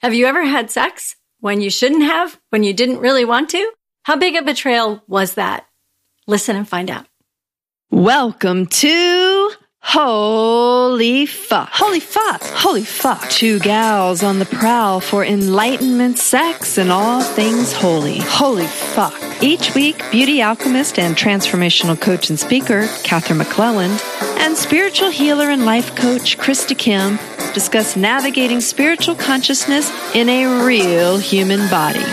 Have you ever had sex when you shouldn't have, when you didn't really want to? How big a betrayal was that? Listen and find out. Welcome to Holy Fuck. Holy Fuck. Holy Fuck. Two gals on the prowl for enlightenment, sex, and all things holy. Holy Fuck. Each week, beauty alchemist and transformational coach and speaker, Catherine McClelland, and spiritual healer and life coach, Krista Kim, discuss navigating spiritual consciousness in a real human body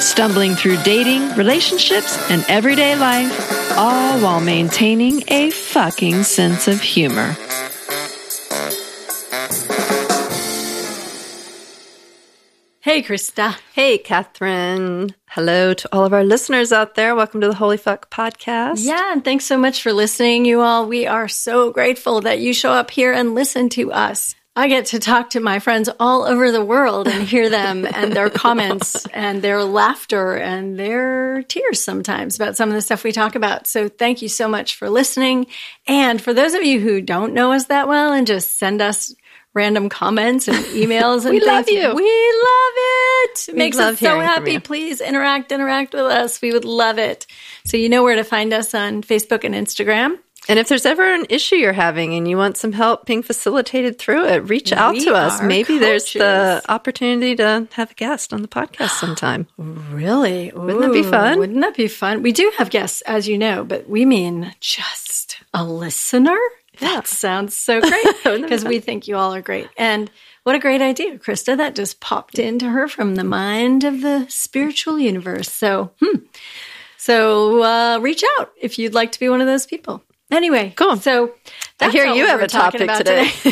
stumbling through dating, relationships, and everyday life, all while maintaining a fucking sense of humor. Hey, Krista. Hey, Catherine. Hello to all of our listeners out there. Welcome to the Holy Fuck podcast. Yeah, and thanks so much for listening, you all. We are so grateful that you show up here and listen to us. I get to talk to my friends all over the world and hear them and their comments and their laughter and their tears sometimes about some of the stuff we talk about. So thank you so much for listening. And for those of you who don't know us that well and just send us random comments and emails and we things, love you. We love it. It makes love us so happy. Please interact, interact with us. We would love it. So you know where to find us on Facebook and Instagram. And if there's ever an issue you're having and you want some help being facilitated through it, reach out We to us. Maybe there's the opportunity to have a guest on the podcast sometime. Really? Wouldn't that be fun? Wouldn't that be fun? We do have guests, as you know, but we mean just a listener. That sounds so great Wouldn't that be because we think you all are great. And what a great idea, Krista. That just popped into her from the mind of the spiritual universe. So, hmm. So, uh, reach out if you'd like to be one of those people. Anyway, Cool. So, I hear you have a topic about today.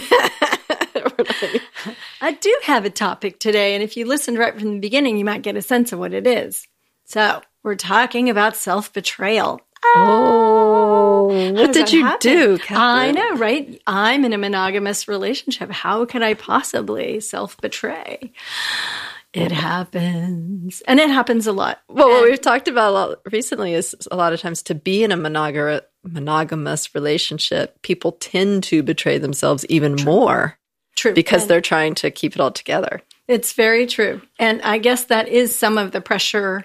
I do have a topic today, and if you listened right from the beginning, you might get a sense of what it is. So, we're talking about self betrayal. oh, How what did you happen? do? I know, right? I'm in a monogamous relationship. How could I possibly self betray? It happens. And it happens a lot. Well, what we've talked about a lot recently is a lot of times to be in a monogar- monogamous relationship, people tend to betray themselves even more true. because And they're trying to keep it all together. It's very true. And I guess that is some of the pressure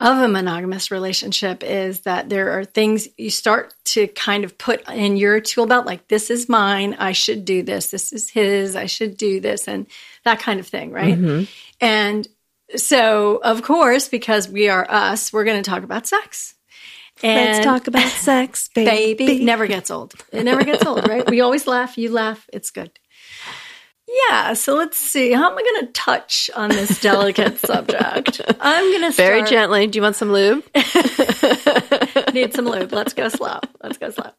of a monogamous relationship is that there are things you start to kind of put in your tool belt like this is mine, I should do this, this is his, I should do this and that kind of thing, right? Mm-hmm. And so, of course, because we are us, we're going to talk about sex. And Let's talk about sex, baby never gets old. It never gets old, right? We always laugh, you laugh, it's good. Yeah, so let's see. How am I going to touch on this delicate subject? I'm going to Very gently. Do you want some lube? need some lube. Let's go slow. Let's go slow.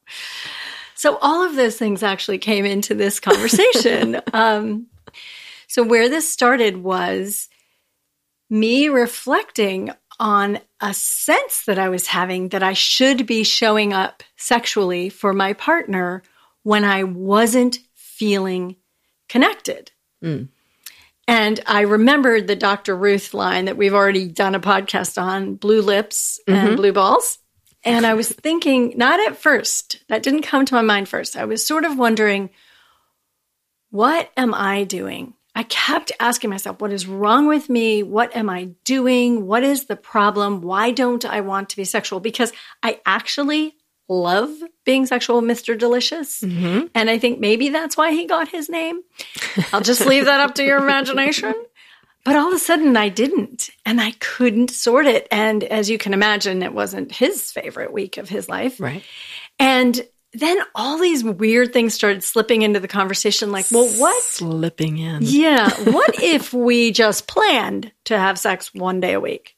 So all of those things actually came into this conversation. um, so where this started was me reflecting on a sense that I was having that I should be showing up sexually for my partner when I wasn't feeling connected. Mm. And I remembered the Dr. Ruth line that we've already done a podcast on blue lips and mm-hmm. blue balls. And I was thinking, not at first, that didn't come to my mind first. I was sort of wondering, what am I doing? I kept asking myself, what is wrong with me? What am I doing? What is the problem? Why don't I want to be sexual? Because I actually love being sexual, Mr. Delicious. Mm-hmm. And I think maybe that's why he got his name. I'll just leave that up to your imagination. But all of a sudden, I didn't, and I couldn't sort it. And as you can imagine, it wasn't his favorite week of his life. Right. And then all these weird things started slipping into the conversation like, well, what? Slipping in. Yeah. What if we just planned to have sex one day a week?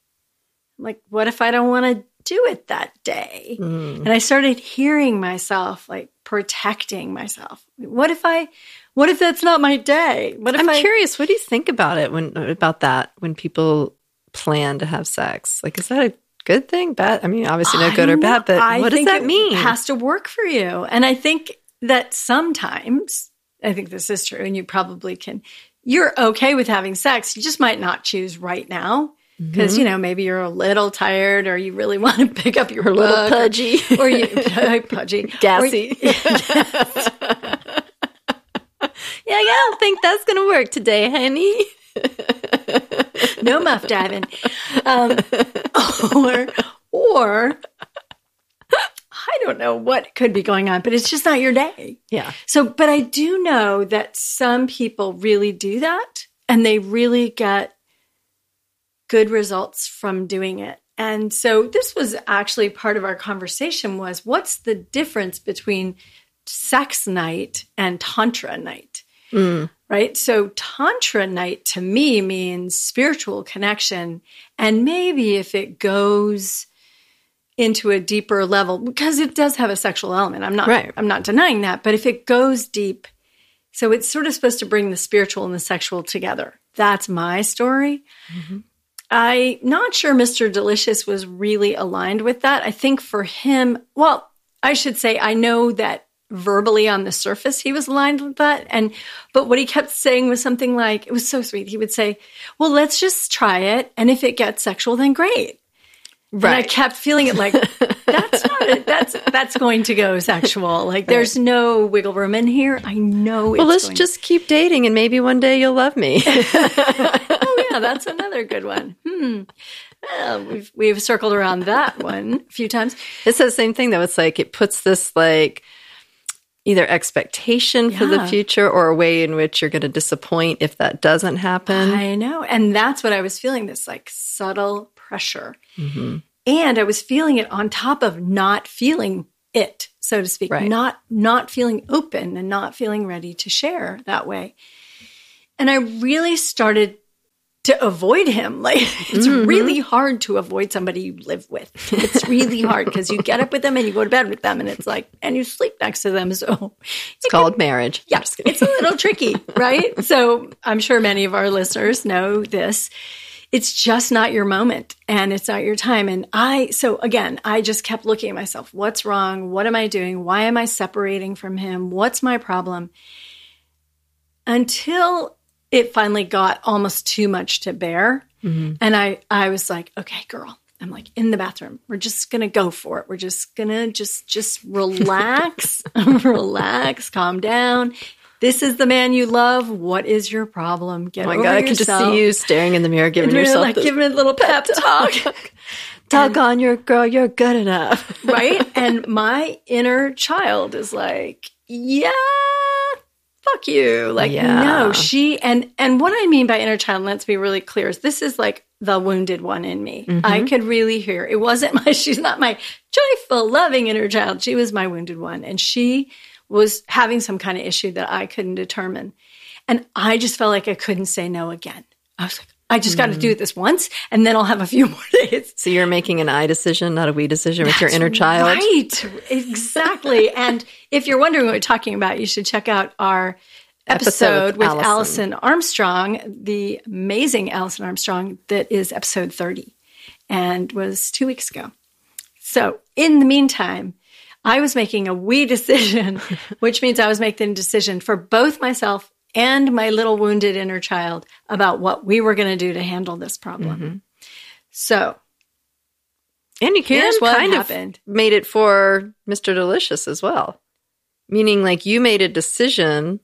Like, what if I don't want to do it that day? Mm. And I started hearing myself like protecting myself. What if I, what if that's not my day? What if I'm I, curious. What do you think about it when about that when people plan to have sex? Like, is that a good thing? Bad? I mean, obviously no good or I know- bad, but I what does think that it mean? Has to work for you. And I think that sometimes, I think this is true, and you probably can, you're okay with having sex. You just might not choose right now. Mm-hmm. Because, you know, maybe you're a little tired or you really want to pick up your little pudgy. Or, or you, pudgy. Gassy. Or- Yeah, I don't think that's gonna work today, honey. No muff diving. Um, or, or, I don't know what could be going on, but it's just not your day. Yeah. So, but I do know that some people really do that and they really get good results from doing it. And so this was actually part of our conversation was what's the difference between sex night and tantra night? Mm. Right? So tantra night to me means spiritual connection and maybe if it goes into a deeper level because it does have a sexual element. I'm not Right. I'm not denying that, but if it goes deep so it's sort of supposed to bring the spiritual and the sexual together. That's my story. I'm not sure Mr. Delicious was really aligned with that. I think for him, well, I should say I know that verbally on the surface he was aligned with that and but what he kept saying was something like it was so sweet. He would say, "Well, let's just try it and if it gets sexual then great." right And I kept feeling it like that's not it. That's that's going to go sexual. Like there's no wiggle room in here. I know. Well, it's let's just keep dating and maybe one day you'll love me. Oh yeah, that's another good one. Hmm. Well, we've we've circled around that one a few times. it's the same thing though. It's like it puts this like either expectation for the future or a way in which you're going to disappoint if that doesn't happen. I know, and that's what I was feeling. This like subtle pressure, Mm-hmm. and I was feeling it on top of not feeling it, so to speak. Right. Not not feeling open and not feeling ready to share that way. And I really started to avoid him. Like it's Mm-hmm. really hard to avoid somebody you live with. It's really hard because you get up with them and you go to bed with them and it's like and you sleep next to them. So It's called marriage. yeah, it's a little tricky, right? So I'm sure many of our listeners know this. It's just not your moment and it's not your time. And I, so again, I just kept looking at myself. What's wrong? What am I doing? Why am I separating from him? What's my problem? Until it finally got almost too much to bear. Mm-hmm. And I, I was like, okay, girl, I'm like in the bathroom. We're just gonna go for it. We're just gonna just just relax, relax, calm down. This is the man you love. What is your problem? Get Oh my over God, I can just see you staring in the mirror, giving And yourself like this giving a little pep talk, doggone your girl, you're good enough. right? And my inner child is like, yeah, fuck you. Like, Yeah. no, she and and what I mean by inner child, let's be really clear, is this is like the wounded one in me. Mm-hmm. I could really hear it wasn't my she's not my joyful, loving inner child. She was my wounded one. And she was having some kind of issue that I couldn't determine. And I just felt like I couldn't say no again. I was like, I just got to do mm-hmm. this once and then I'll have a few more days. So you're making an I decision, not a we decision with your inner child. Right. Exactly. and if you're wondering what we're talking about, you should check out our Episode episode, with with Alison. Alison Armstrong, the amazing Alison Armstrong, that is episode 30 and was two weeks ago. So in the meantime, I was making a we decision, which means I was making a decision for both myself and my little wounded inner child about what we were going to do to handle this problem. Mm-hmm. So And you Here's what kind happened. of made it for Mr. Delicious as well. Meaning like you made a decision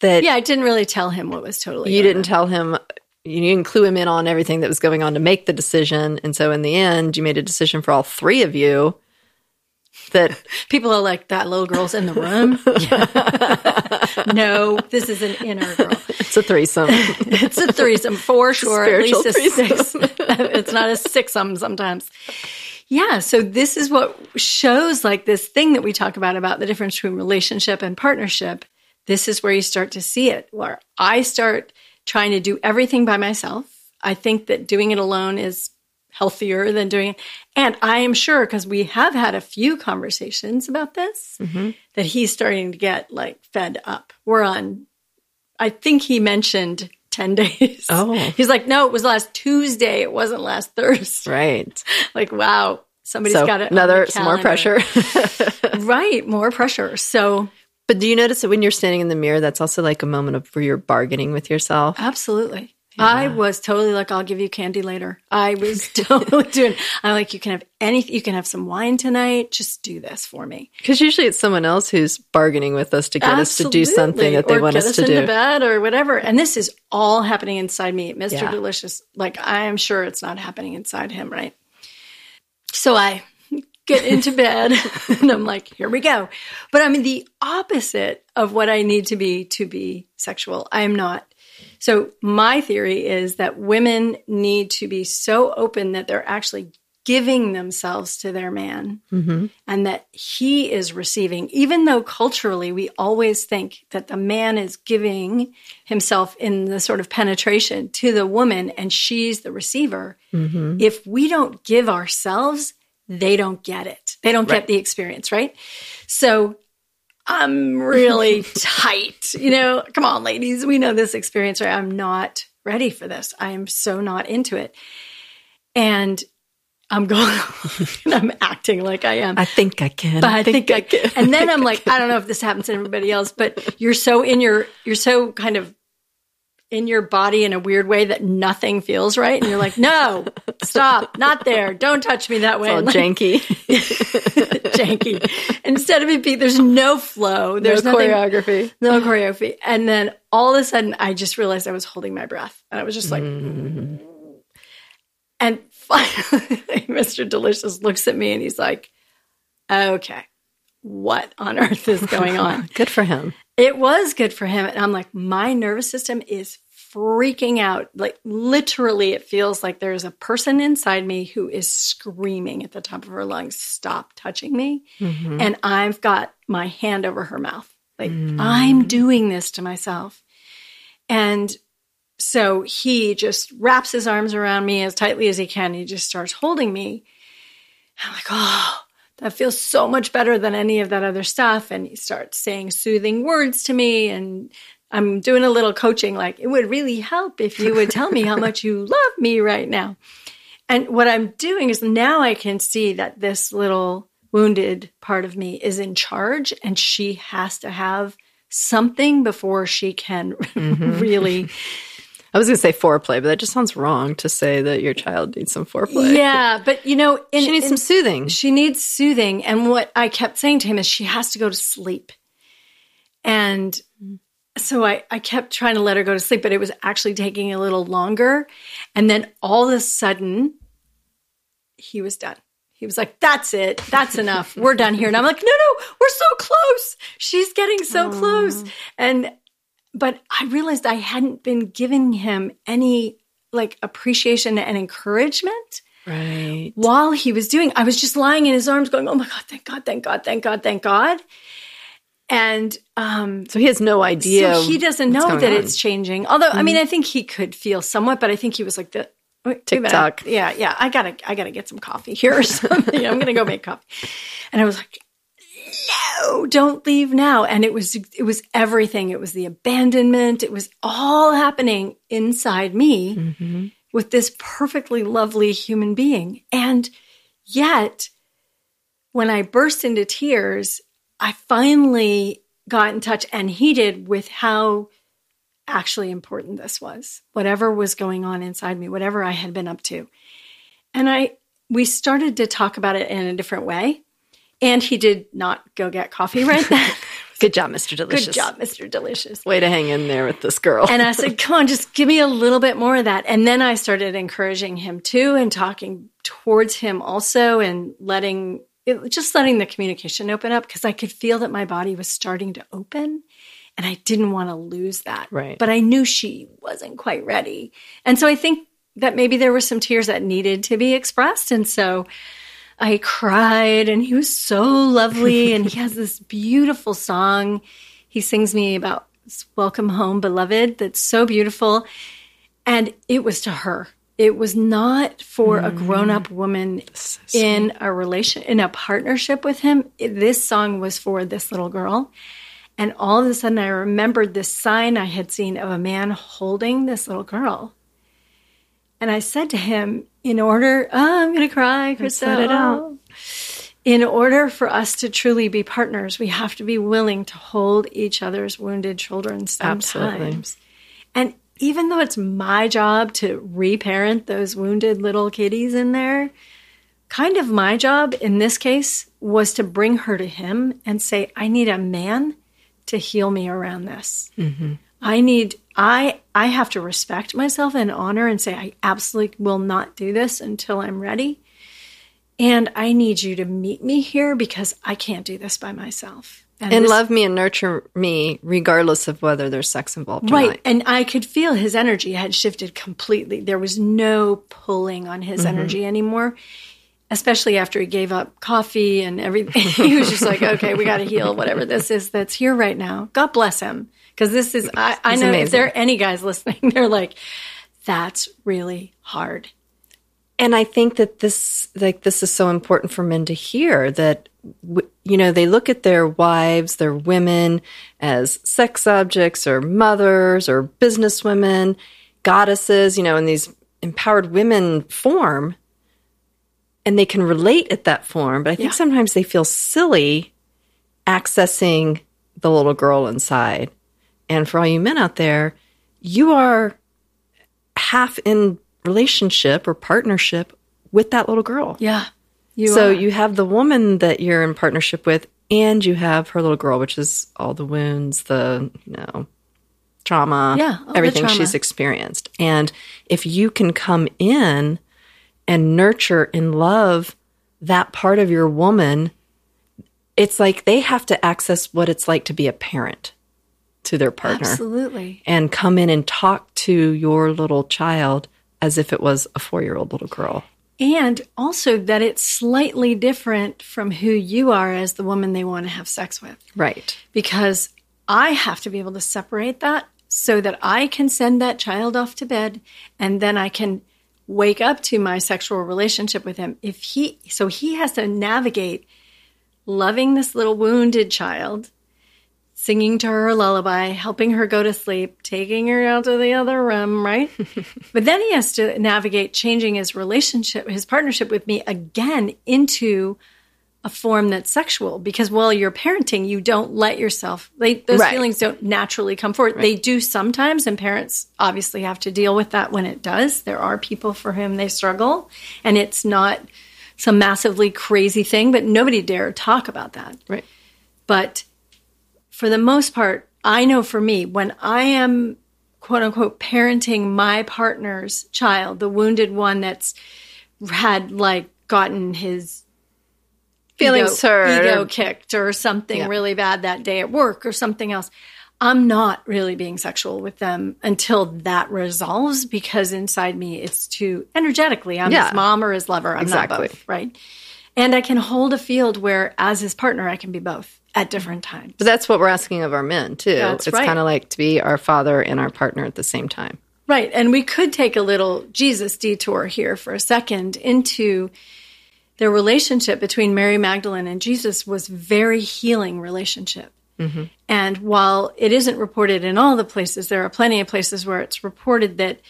that yeah, I didn't really tell him what was totally. you didn't tell him you didn't clue him in on everything that was going on to make the decision. And so in the end, you made a decision for all three of you that People are like, that little girl's in the room. no, this is an inner girl. it's a threesome. It's a threesome for sure. At Spiritual least a threesome. six. it's not a sixsome sometimes. Yeah. So this is what shows like this thing that we talk about, about the difference between relationship and partnership. This is where you start to see it, where I start trying to do everything by myself. I think that doing it alone is healthier than doing it. And I am sure because we have had a few conversations about this mm-hmm. that he's starting to get like fed up. We're on, I think he mentioned 10 days. Oh. He's like, no, it was last Tuesday. It wasn't last Thursday. right. Like, wow, somebody's So got it. another the some more pressure. right. More pressure. So but do you notice that when you're standing in the mirror, that's also like a moment of where you're bargaining with yourself? absolutely. I was totally like, I'll give you candy later. I was totally doing. I'm like, you can have anything. You can have some wine tonight. Just do this for me. Because usually it's someone else who's bargaining with us to get us to do something that they or want get us us to into do. bed or whatever. And this is all happening inside me, Mr. Yeah. Delicious. Like I am sure it's not happening inside him, right? So I get into bed and I'm like, here we go. But I'm the opposite of what I need to be to be sexual. I am not. So my theory is that women need to be so open that they're actually giving themselves to their man mm-hmm. and that he is receiving, even though culturally we always think that the man is giving himself in the sort of penetration to the woman and she's the receiver. Mm-hmm. If we don't give ourselves, they don't get it. They don't get the experience, right? So I'm really tight. You know, come on, ladies. We know this experience, right? I'm not ready for this. I am so not into it. And I'm going, and I'm acting like I am. I think I can. But I think I can. And then I'm like, I don't know if this happens to everybody else, but you're so in your, you're so kind of in your body in a weird way that nothing feels right. And you're like, no, stop, not there. Don't touch me that way. all And like, janky. janky. Instead of it being, there's no flow. There's no nothing, choreography. no choreography. And then all of a sudden, I just realized I was holding my breath. And I was just like, mm-hmm. and finally, Mr. Delicious looks at me and he's like, okay, what on earth is going on? Good for him. It was good for him. And I'm like, my nervous system is freaking out. Like, literally, it feels like there's a person inside me who is screaming at the top of her lungs, stop touching me. Mm-hmm. And I've got my hand over her mouth. Like, mm. I'm doing this to myself. And so he just wraps his arms around me as tightly as he can. He just starts holding me. I'm like, oh, that feels so much better than any of that other stuff. And he starts saying soothing words to me. And I'm doing a little coaching, like, it would really help if you would tell me how much you love me right now. And what I'm doing is now I can see that this little wounded part of me is in charge and she has to have something before she can mm-hmm. really I was going to say foreplay, but that just sounds wrong to say that your child needs some foreplay. yeah but you know in, She needs in- some soothing. She needs soothing. And what I kept saying to him is she has to go to sleep. And so I, I kept trying to let her go to sleep, but it was actually taking a little longer. And then all of a sudden, he was done. He was like, That's it. That's enough. We're done here. And I'm like, No, no, we're so close. She's getting so close. And, but I realized I hadn't been giving him any like appreciation and encouragement Right. while he was doing i was just lying in his arms going oh my god thank god thank god thank god thank god and um So he has no idea. so he doesn't know that on. Mm-hmm. it's changing although i mean i think he could feel somewhat but i think he was like the wait, wait a minute. TikTok. yeah yeah i gotta i gotta get some coffee here or something i'm gonna go make coffee and i was like no don't leave now. And it was it was everything. It was the abandonment. It was all happening inside me Mm-hmm. with this perfectly lovely human being. And yet when i burst into tears i finally got in touch and he did with how actually important this was whatever was going on inside me whatever i had been up to. And i we started to talk about it in a different way and he did not go get coffee right then Good job, Mr. Delicious. good job mr delicious Way to hang in there with this girl. and I said, come on, just give me a little bit more of that. And then I started encouraging him too and talking towards him also and letting, it, just letting the communication open up because I could feel that my body was starting to open and I didn't want to lose that. Right. But I knew she wasn't quite ready. And so I think that maybe there were some tears that needed to be expressed. And so I cried and he was so lovely and he has this beautiful song. He sings me about welcome home beloved that's so beautiful. And it was to her. It was not for a grown-up mm. woman in a relation in a partnership with him. This song was for this little girl. And all of a sudden i remembered this sign i had seen of a man holding this little girl and i said to him in order oh, i'm going to cry Krista. let it out. in order for us to truly be partners, we have to be willing to hold each other's wounded children sometimes. Absolutely. And even though it's my job to reparent those wounded little kitties in there, kind of my job in this case was to bring her to him and say, I need a man to heal me around this. Mm-hmm. I need I I have to respect myself and honor and say I absolutely will not do this until I'm ready. And I need you to meet me here because I can't do this by myself. And, and this, love me and nurture me regardless of whether there's sex involved right. Not. And I could feel his energy had shifted completely. There was no pulling on his mm-hmm. energy anymore especially after he gave up coffee and everything. he was just like, okay, we got to heal whatever this is that's here right now. God bless him. Because this is, I, I know amazing. if there are any guys listening, they're like, that's really hard. And I think that this, like, this is so important for men to hear that, you know, they look at their wives, their women as sex objects or mothers or businesswomen, goddesses, you know, in these empowered women form and they can relate at that form, but I think yeah. sometimes they feel silly accessing the little girl inside. And for all you men out there, you are half in relationship or partnership with that little girl. Yeah. You so are. you have the woman that you're in partnership with, and you have her little girl, which is all the wounds, the, you know, trauma, yeah, everything trauma. she's experienced. And if you can come in and nurture and love that part of your woman, it's like they have to access what it's like to be a parent to their partner. Absolutely. And come in and talk to your little child as if it was a four year old little girl. And also that it's slightly different from who you are as the woman they want to have sex with. Right. Because I have to be able to separate that so that I can send that child off to bed and then I can wake up to my sexual relationship with him if he so he has to navigate loving this little wounded child singing to her lullaby helping her go to sleep taking her out to the other room right but then he has to navigate changing his relationship his partnership with me again into a form that's sexual because while you're parenting, you don't let yourself, they, those right. feelings don't naturally come forward. Right. They do sometimes, and parents obviously have to deal with that when it does. There are people for whom they struggle, and it's not some massively crazy thing, but nobody dare talk about that. Right. But for the most part, I know for me, when I am quote unquote parenting my partner's child, the wounded one that's had like gotten his feeling ego, hurt, ego kicked, or something yeah. really bad that day at work, or something else. I'm not really being sexual with them until that resolves because inside me it's too energetically. I'm yeah. his mom or his lover. I'm exactly. not both, right? And I can hold a field where, as his partner, I can be both at different times. But that's what we're asking of our men too. That's it's right. kind of like to be our father and our partner at the same time. Right. And we could take a little Jesus detour here for a second into their relationship between Mary Magdalene and Jesus was very healing relationship. Mm-hmm. And while it isn't reported in all the places, there are plenty of places where it's reported that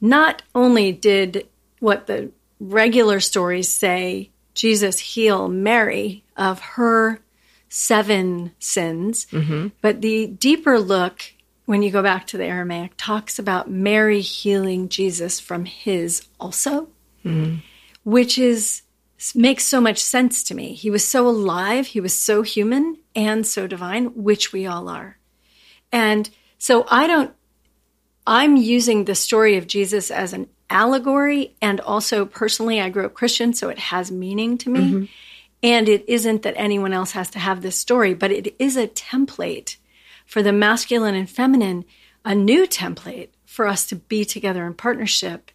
not only did what the regular stories say Jesus heal Mary of her seven sins, mm-hmm. but the deeper look when you go back to the Aramaic talks about Mary healing Jesus from his also, mm-hmm. which is makes so much sense to me. He was so alive, he was so human and so divine, which we all are. And so I don't, I'm using the story of Jesus as an allegory. And also, personally, I grew up Christian, so it has meaning to me. Mm-hmm. And it isn't that anyone else has to have this story, but it is a template for the masculine and feminine, a new template for us to be together in partnership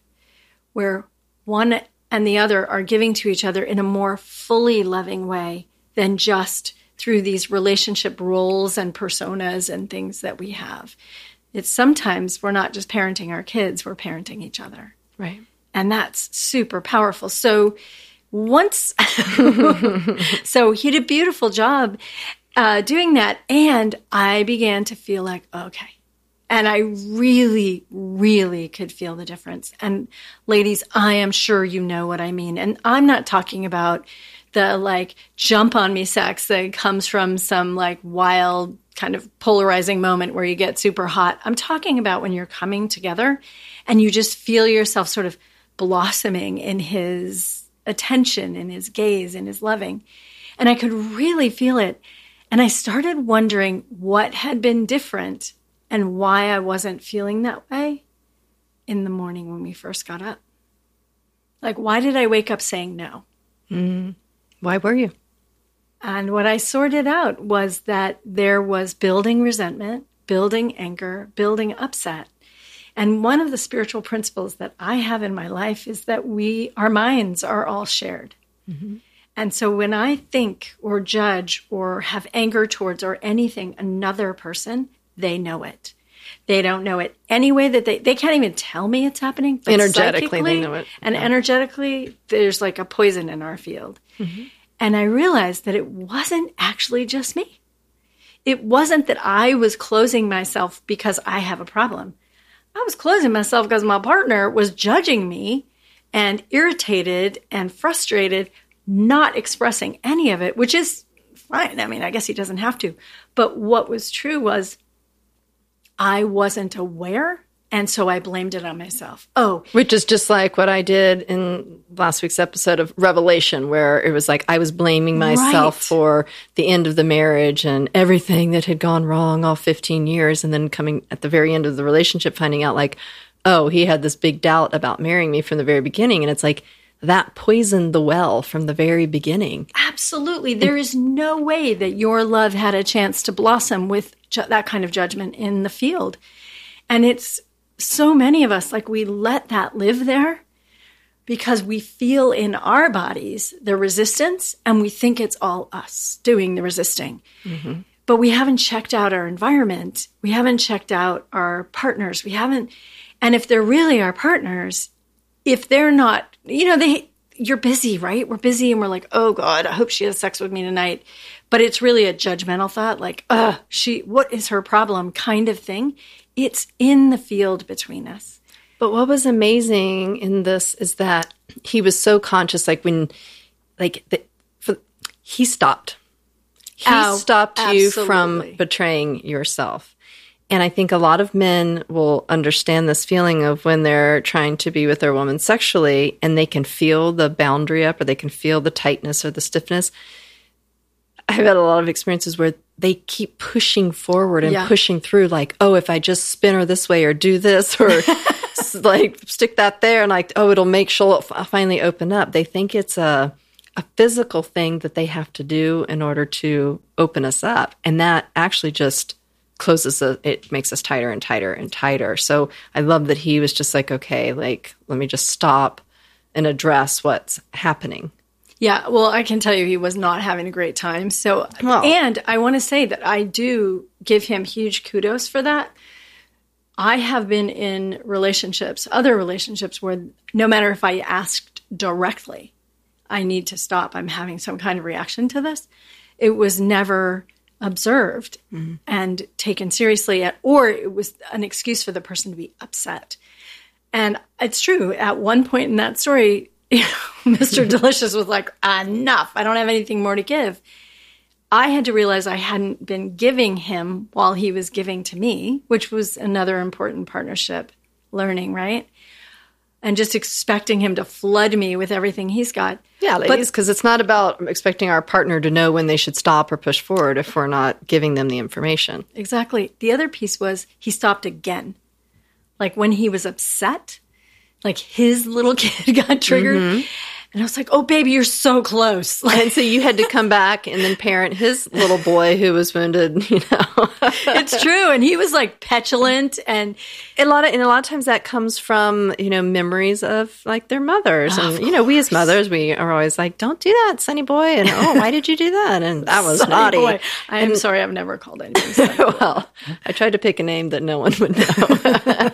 where one and the other are giving to each other in a more fully loving way than just through these relationship roles and personas and things that we have. It's sometimes we're not just parenting our kids, we're parenting each other. Right. And that's super powerful. So once, so he did a beautiful job uh, doing that. And I began to feel like, okay, and I really, really could feel the difference. And ladies, I am sure you know what I mean. And I'm not talking about the like jump on me sex that comes from some like wild kind of polarizing moment where you get super hot. I'm talking about when you're coming together and you just feel yourself sort of blossoming in his attention, in his gaze, in his loving. And I could really feel it. And I started wondering what had been different and why I wasn't feeling that way in the morning when we first got up. Like, why did I wake up saying no? Mm-hmm. Why were you? And what I sorted out was that there was building resentment, building anger, building upset. And one of the spiritual principles that I have in my life is that we, our minds are all shared. Mm-hmm. And so when I think or judge or have anger towards or anything another person, they know it. They don't know it any way that they they can't even tell me it's happening. but Energetically, they know it. And energetically, there's like a poison in our field. Mm-hmm. And I realized that it wasn't actually just me. It wasn't that I was closing myself because I have a problem. I was closing myself because my partner was judging me and irritated and frustrated, not expressing any of it, which is fine. I mean, I guess he doesn't have to. But what was true was I wasn't aware. And so I blamed it on myself. Oh, Which is just like what I did in last week's episode of Revelation, where it was like I was blaming myself Right. for the end of the marriage and everything that had gone wrong all 15 years. And then coming at the very end of the relationship, finding out like, oh, he had this big doubt about marrying me from the very beginning. And it's like that poisoned the well from the very beginning. Absolutely. There is no way that your love had a chance to blossom with ju- that kind of judgment in the field. And it's so many of us, like we let that live there because we feel in our bodies the resistance and we think it's all us doing the resisting. But we haven't checked out our environment. We haven't checked out our partners. We haven't, and if they're really our partners, if they're not, you know, they, you're busy, right? We're busy and we're like, oh God, I hope she has sex with me tonight. But it's really a judgmental thought, like, uh, she, what is her problem kind of thing. It's in the field between us. But what was amazing in this is that he was so conscious, like when, like, the, for, he stopped. He Oh, stopped you from betraying yourself. And I think a lot of men will understand this feeling of when they're trying to be with their woman sexually and they can feel the boundary up or they can feel the tightness or the stiffness. I've had a lot of experiences where they keep pushing forward and Yeah. pushing through, like, oh, if I just spin her this way or do this or like stick that there and like, oh, it'll make she'll finally open up. They think it's a a physical thing that they have to do in order to open us up, and that actually just closes the, it makes us tighter and tighter and tighter. So I love that he was just like, okay, like let me just stop and address what's happening. Yeah, well, I can tell you he was not having a great time. So, Well- and I want to say that I do give him huge kudos for that. I have been in relationships, other relationships, where no matter if I asked directly, I need to stop, I'm having some kind of reaction to this, it was never observed mm-hmm. and taken seriously, or it was an excuse for the person to be upset. And it's true. At one point in that story, Mr. Delicious was like, enough. I don't have anything more to give. I had to realize I hadn't been giving him while he was giving to me, which was another important partnership learning, right? And just expecting him to flood me with everything he's got. Yeah, ladies, because it's not about expecting our partner to know when they should stop or push forward if we're not giving them the information. Exactly. The other piece was he stopped again. Like when he was upset, like his little kid got triggered. Mm-hmm. And I was like, oh, baby, you're so close. Like, And so you had to come back and then parent his little boy who was wounded, you know. it's true. And he was like petulant and a lot of and a lot of times that comes from you know memories of like their mothers and you know we as mothers we are always like don't do that sonny boy and oh why did you do that and that was naughty boy. I am sorry, I've never called boy. well i tried to pick a name that no one would know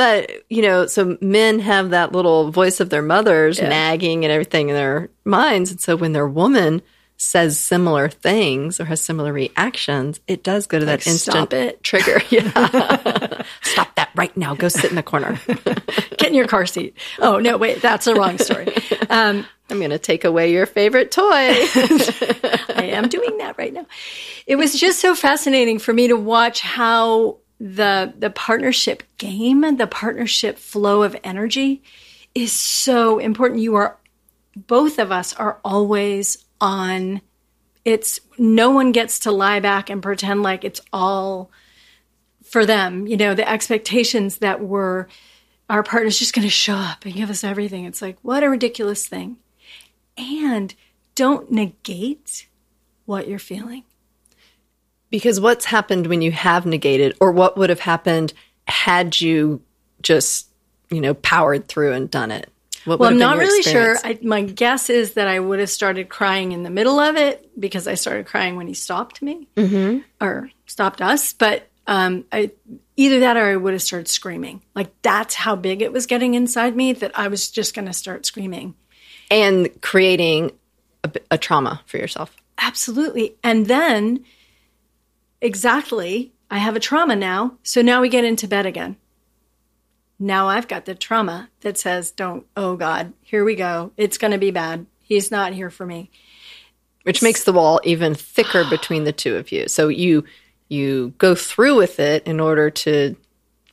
but you know so men have that little voice of their mothers nagging and everything in their minds and so when their woman says similar things or has similar reactions it does go to that instant stop it. trigger yeah stop that right now. Go sit in the corner. Get in your car seat. Oh, no, wait, that's the wrong story. Um, I'm going to take away your favorite toy. I am doing that right now. It was just so fascinating for me to watch how the the partnership game, the partnership flow of energy is so important. You are both of us are always on it's no one gets to lie back and pretend like it's all for them. You know, the expectations that were our partner's just going to show up and give us everything. It's like, what a ridiculous thing. And don't negate what you're feeling. Because what's happened when you have negated, or what would have happened had you just, you know, powered through and done it? What well, I'm not really sure. I, my guess is that I would have started crying in the middle of it because I started crying when he stopped me mm-hmm. or stopped us. But um, I, either that or I would have started screaming. Like that's how big it was getting inside me that I was just going to start screaming and creating a, a trauma for yourself. Absolutely. And then exactly, I have a trauma now. So now we get into bed again. Now I've got the trauma that says, don't, oh God, here we go. It's going to be bad. He's not here for me. Which makes the wall even thicker between the two of you. So you you go through with it in order to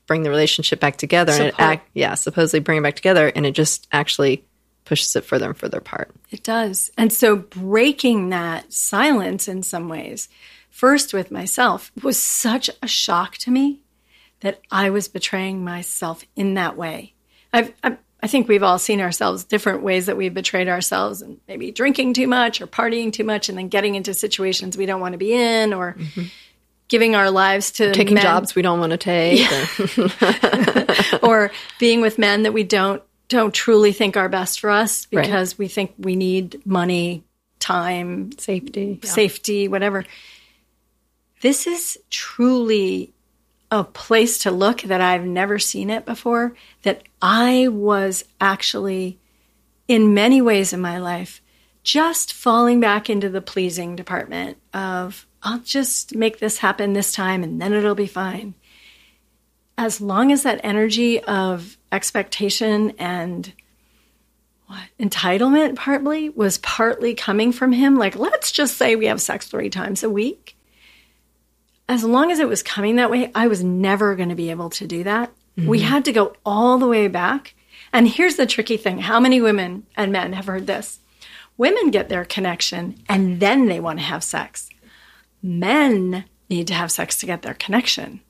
bring the relationship back together Support. and act yeah, supposedly bring it back together and it just actually pushes it further and further apart. It does. And so breaking that silence in some ways, first with myself, was such a shock to me that I was betraying myself in that way. I've, I've, i think we've all seen ourselves different ways that we've betrayed ourselves and maybe drinking too much or partying too much and then getting into situations we don't want to be in or mm-hmm. giving our lives to taking men. jobs we don't want to take yeah. or being with men that we don't don't truly think are best for us because right. we think we need money, time, safety, yeah. safety, whatever. This is truly a place to look that I've never seen it before. That I was actually, in many ways in my life, just falling back into the pleasing department of, I'll just make this happen this time and then it'll be fine. As long as that energy of expectation and what entitlement partly was partly coming from him like let's just say we have sex 3 times a week as long as it was coming that way i was never going to be able to do that. Mm-hmm. we had to go all the way back. And here's the tricky thing how many women and men have heard this? Women get their connection and then they want to have sex. Men need to have sex to get their connection.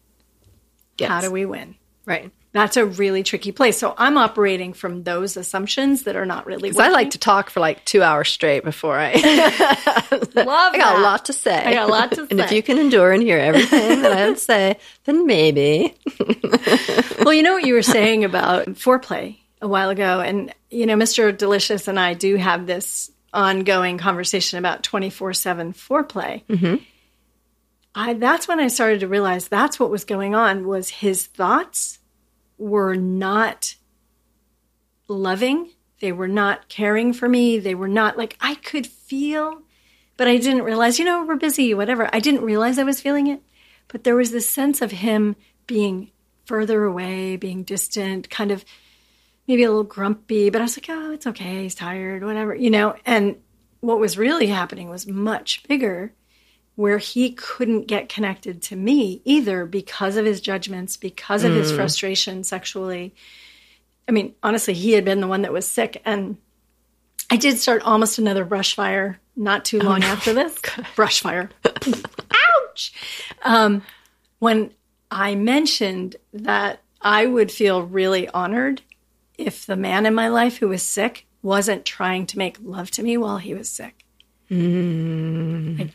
Yes. how do we win? Right that's a really tricky place. So I'm operating from those assumptions that are not really. I like to talk for like two hours straight before I. Love. I got a lot to say. I got a lot to say. and if you can endure and hear everything that I say, then maybe. well, you know what you were saying about foreplay a while ago, and you know, Mr. Delicious and I do have this ongoing conversation about twenty four seven foreplay. Mm-hmm. I, that's when I started to realize that's what was going on was his thoughts were not loving. They were not caring for me. They were not like I could feel, but I didn't realize, you know, we're busy, whatever. I didn't realize I was feeling it. But there was this sense of him being further away, being distant, kind of maybe a little grumpy. But I was like, oh, it's okay. He's tired, whatever, you know. And what was really happening was much bigger where he couldn't get connected to me either because of his judgments, because of mm. his frustration sexually. I mean, honestly, he had been the one that was sick. And I did start almost another brush fire not too long oh, no. after this. brush fire. Ouch! Um, when I mentioned that I would feel really honored if the man in my life who was sick wasn't trying to make love to me while he was sick. Mm. I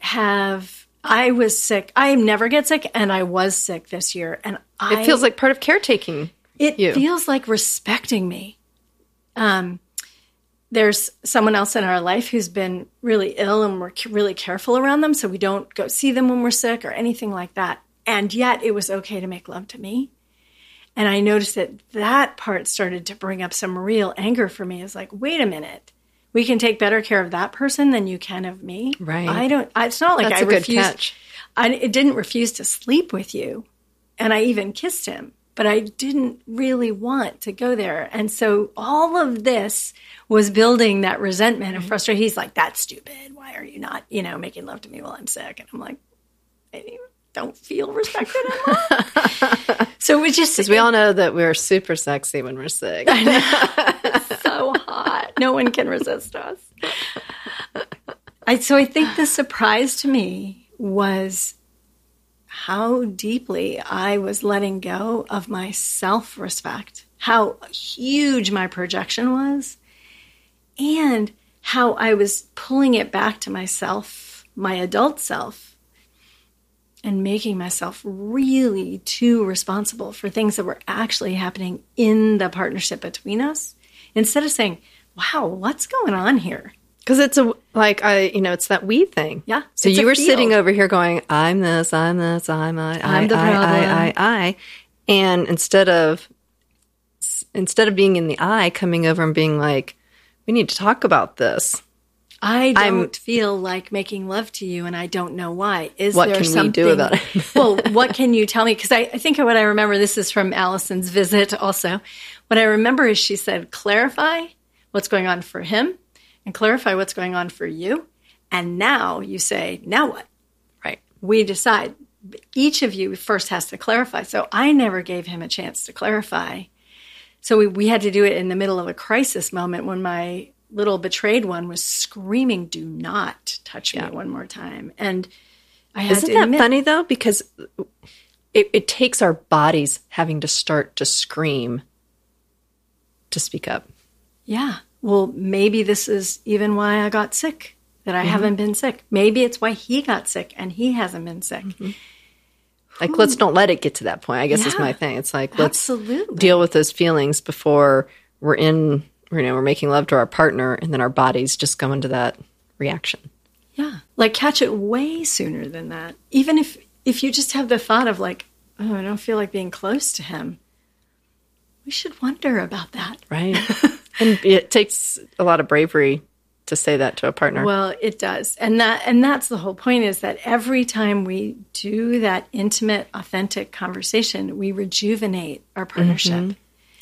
have I was sick. I never get sick and I was sick this year and I, It feels like part of caretaking. It you. feels like respecting me. Um there's someone else in our life who's been really ill and we're really careful around them so we don't go see them when we're sick or anything like that. And yet it was okay to make love to me. And I noticed that that part started to bring up some real anger for me. It's like, wait a minute we can take better care of that person than you can of me. Right. I don't. It's not like That's I refused. I it didn't refuse to sleep with you. and I even kissed him, but I didn't really want to go there. And so all of this was building that resentment and frustration. He's like, "That's stupid. Why are you not, you know, making love to me while I'm sick?" And I'm like, "I don't feel respected anymore." so it was just Because we all know that we're super sexy when we're sick. so hot. No one can resist us. I, so I think the surprise to me was how deeply I was letting go of my self respect, how huge my projection was, and how I was pulling it back to myself, my adult self, and making myself really too responsible for things that were actually happening in the partnership between us instead of saying, wow, what's going on here? Because it's a like I, you know, it's that we thing. Yeah, So you were field. sitting over here going, "I'm this, I'm this, I'm I, I, I'm the I, problem." I, I, I," and instead of instead of being in the eye, coming over and being like, "We need to talk about this. I I'm- don't feel like making love to you, and I don't know why. Is What there can we do about it? well, what can you tell me? Because I, I think what I remember, this is from Alison's visit also. What I remember is she said, clarify what's going on for him and clarify what's going on for you. And now you say, now what? Right? we decide. Each of you first has to clarify. So I never gave him a chance to clarify. So we, we had to do it in the middle of a crisis moment when my little betrayed one was screaming, Do not touch me one more time. And I had Isn't that admit, funny though? Because it, it takes our bodies having to start to scream to speak up. yeah, well, maybe this is even why I got sick, that I mm-hmm. haven't been sick. Maybe it's why he got sick and he hasn't been sick. Mm-hmm. Like, let's don't let it get to that point. I guess is my thing. It's like let's Absolutely. deal with those feelings before we're in. You know, we're making love to our partner, and then our bodies just go into that reaction. Yeah. Like catch it way sooner than that. Even if if you just have the thought of like, oh, I don't feel like being close to him. We should wonder about that. Right. and it takes a lot of bravery to say that to a partner. Well, it does. And that and that's the whole point is that every time we do that intimate, authentic conversation, we rejuvenate our partnership. Mm-hmm.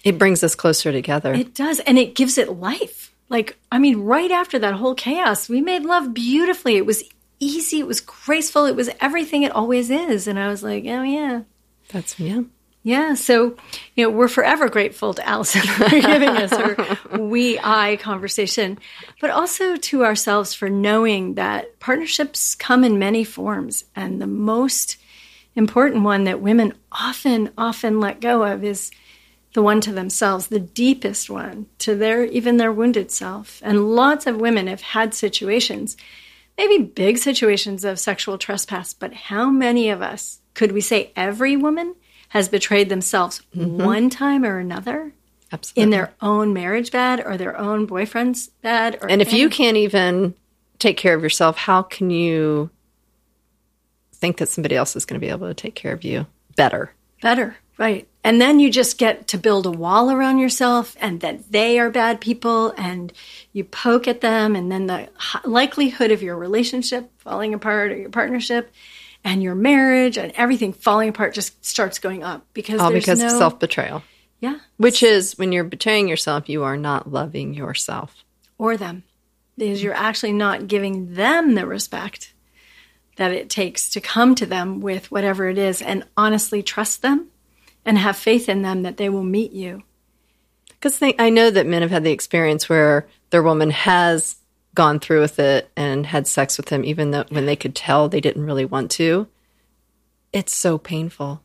It brings us closer together. It does, and it gives it life. Like, I mean, right after that whole chaos, we made love beautifully. It was easy, it was graceful, it was everything it always is. And I was like, oh, yeah. That's yeah. Yeah. So, you know, we're forever grateful to Alison for giving us her we I conversation, but also to ourselves for knowing that partnerships come in many forms. And the most important one that women often, often let go of is the one to themselves, the deepest one to their even their wounded self. And lots of women have had situations, maybe big situations of sexual trespass, but how many of us could we say every woman has betrayed themselves mm-hmm. one time or another Absolutely. in their own marriage bed or their own boyfriend's bed or and if you can't even take care of yourself, how can you think that somebody else is going to be able to take care of you better? Better, right. And then you just get to build a wall around yourself and that they are bad people and you poke at them and then the likelihood of your relationship falling apart or your partnership and your marriage and everything falling apart just starts going up because All because no, of self betrayal. yeah Which is when you're betraying yourself, you are not loving yourself. or them because you're actually not giving them the respect that it takes to come to them with whatever it is and honestly trust them and have faith in them that they will meet you Because I know that men have had the experience where their woman has gone through with it and had sex with him, even though when they could tell they didn't really want to. It's so painful.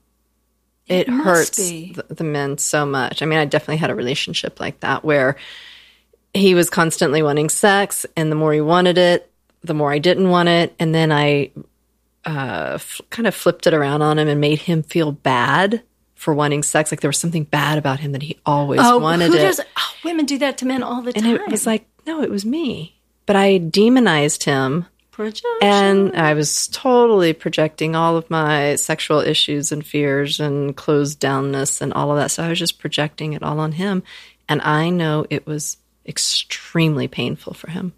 It, must hurts the, the men so much. I mean, I definitely had a relationship like that where he was constantly wanting sex, and the more he wanted it, the more I didn't want it. And then I uh, f- kind of flipped it around on him and made him feel bad for wanting sex. Like there was something bad about him that he always oh, wanted who it. does oh, women do that to men all the And time it was like, no, it was me. But I demonized him Projection. and I was totally projecting all of my sexual issues and fears and closed downness and all of that. So I was just projecting it all on him. And I know it was extremely painful for him.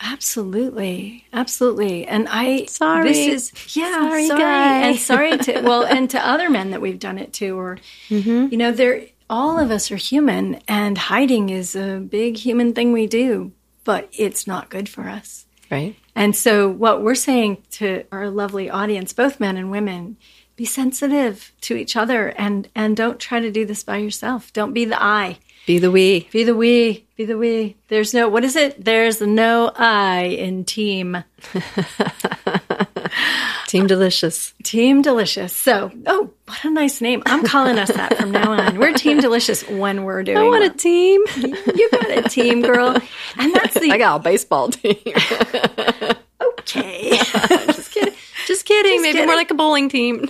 Absolutely, absolutely. And I Sorry. This is yeah, Sorry, sorry, and sorry to well, and to other men that we've done it to, or mm-hmm. you know, they're all of us are human, and hiding is a big human thing we do, but it's not good for us. Right. And so, what we're saying to our lovely audience, both men and women, be sensitive to each other, and and don't try to do this by yourself. Don't be the I. Be the we. Be the we. Be the we. There's no, what is it? There's no I in team. Team Delicious. Team Delicious. So, oh, what a nice name. I'm calling us that from now on. We're Team Delicious when we're doing I want a team. You got a team, girl. And that's the, I got a baseball team. okay. Just kidding. Just kidding. Maybe kidding. more like a bowling team.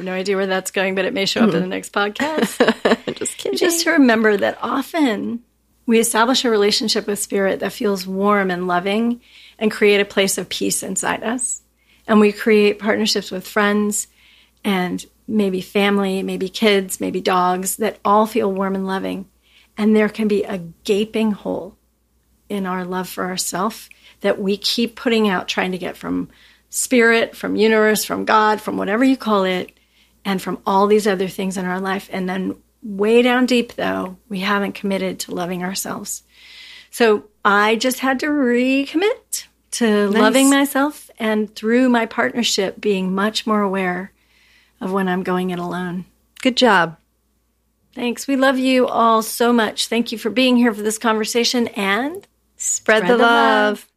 Have no idea where that's going, but it may show up in the next podcast. Just kidding. Just to remember that often we establish a relationship with spirit that feels warm and loving and create a place of peace inside us. And we create partnerships with friends and maybe family, maybe kids, maybe dogs that all feel warm and loving. And there can be a gaping hole in our love for ourself that we keep putting out, trying to get from spirit, from universe, from God, from whatever you call it, and from all these other things in our life. And then way down deep, though, we haven't committed to loving ourselves. So I just had to recommit to loving myself and through my partnership being much more aware of when I'm going it alone. Good job. Thanks. We love you all so much. Thank you for being here for this conversation and Spread, Spread the the love. love.